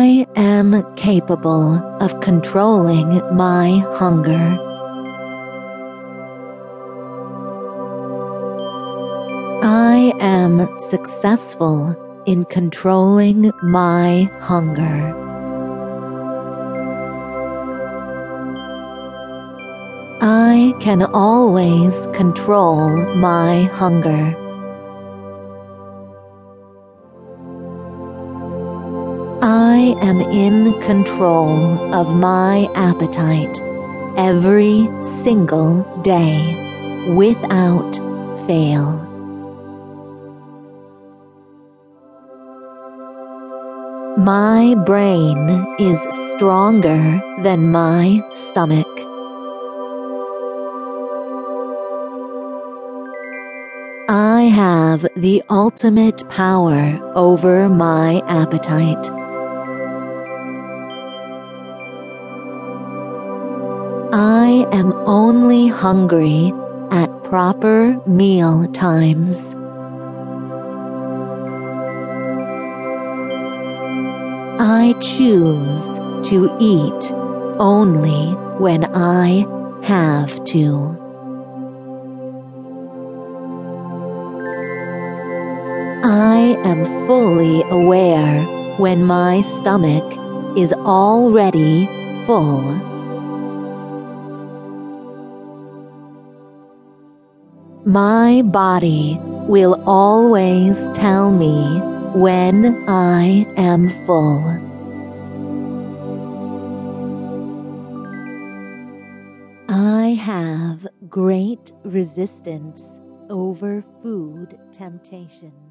I am capable of controlling my hunger. I am successful in controlling my hunger. I can always control my hunger. I am in control of my appetite every single day without fail. My brain is stronger than my stomach. I have the ultimate power over my appetite. I am only hungry at proper meal times. I choose to eat only when I have to. I am fully aware when my stomach is already full. My body will always tell me when I am full. I have great resistance over food temptation.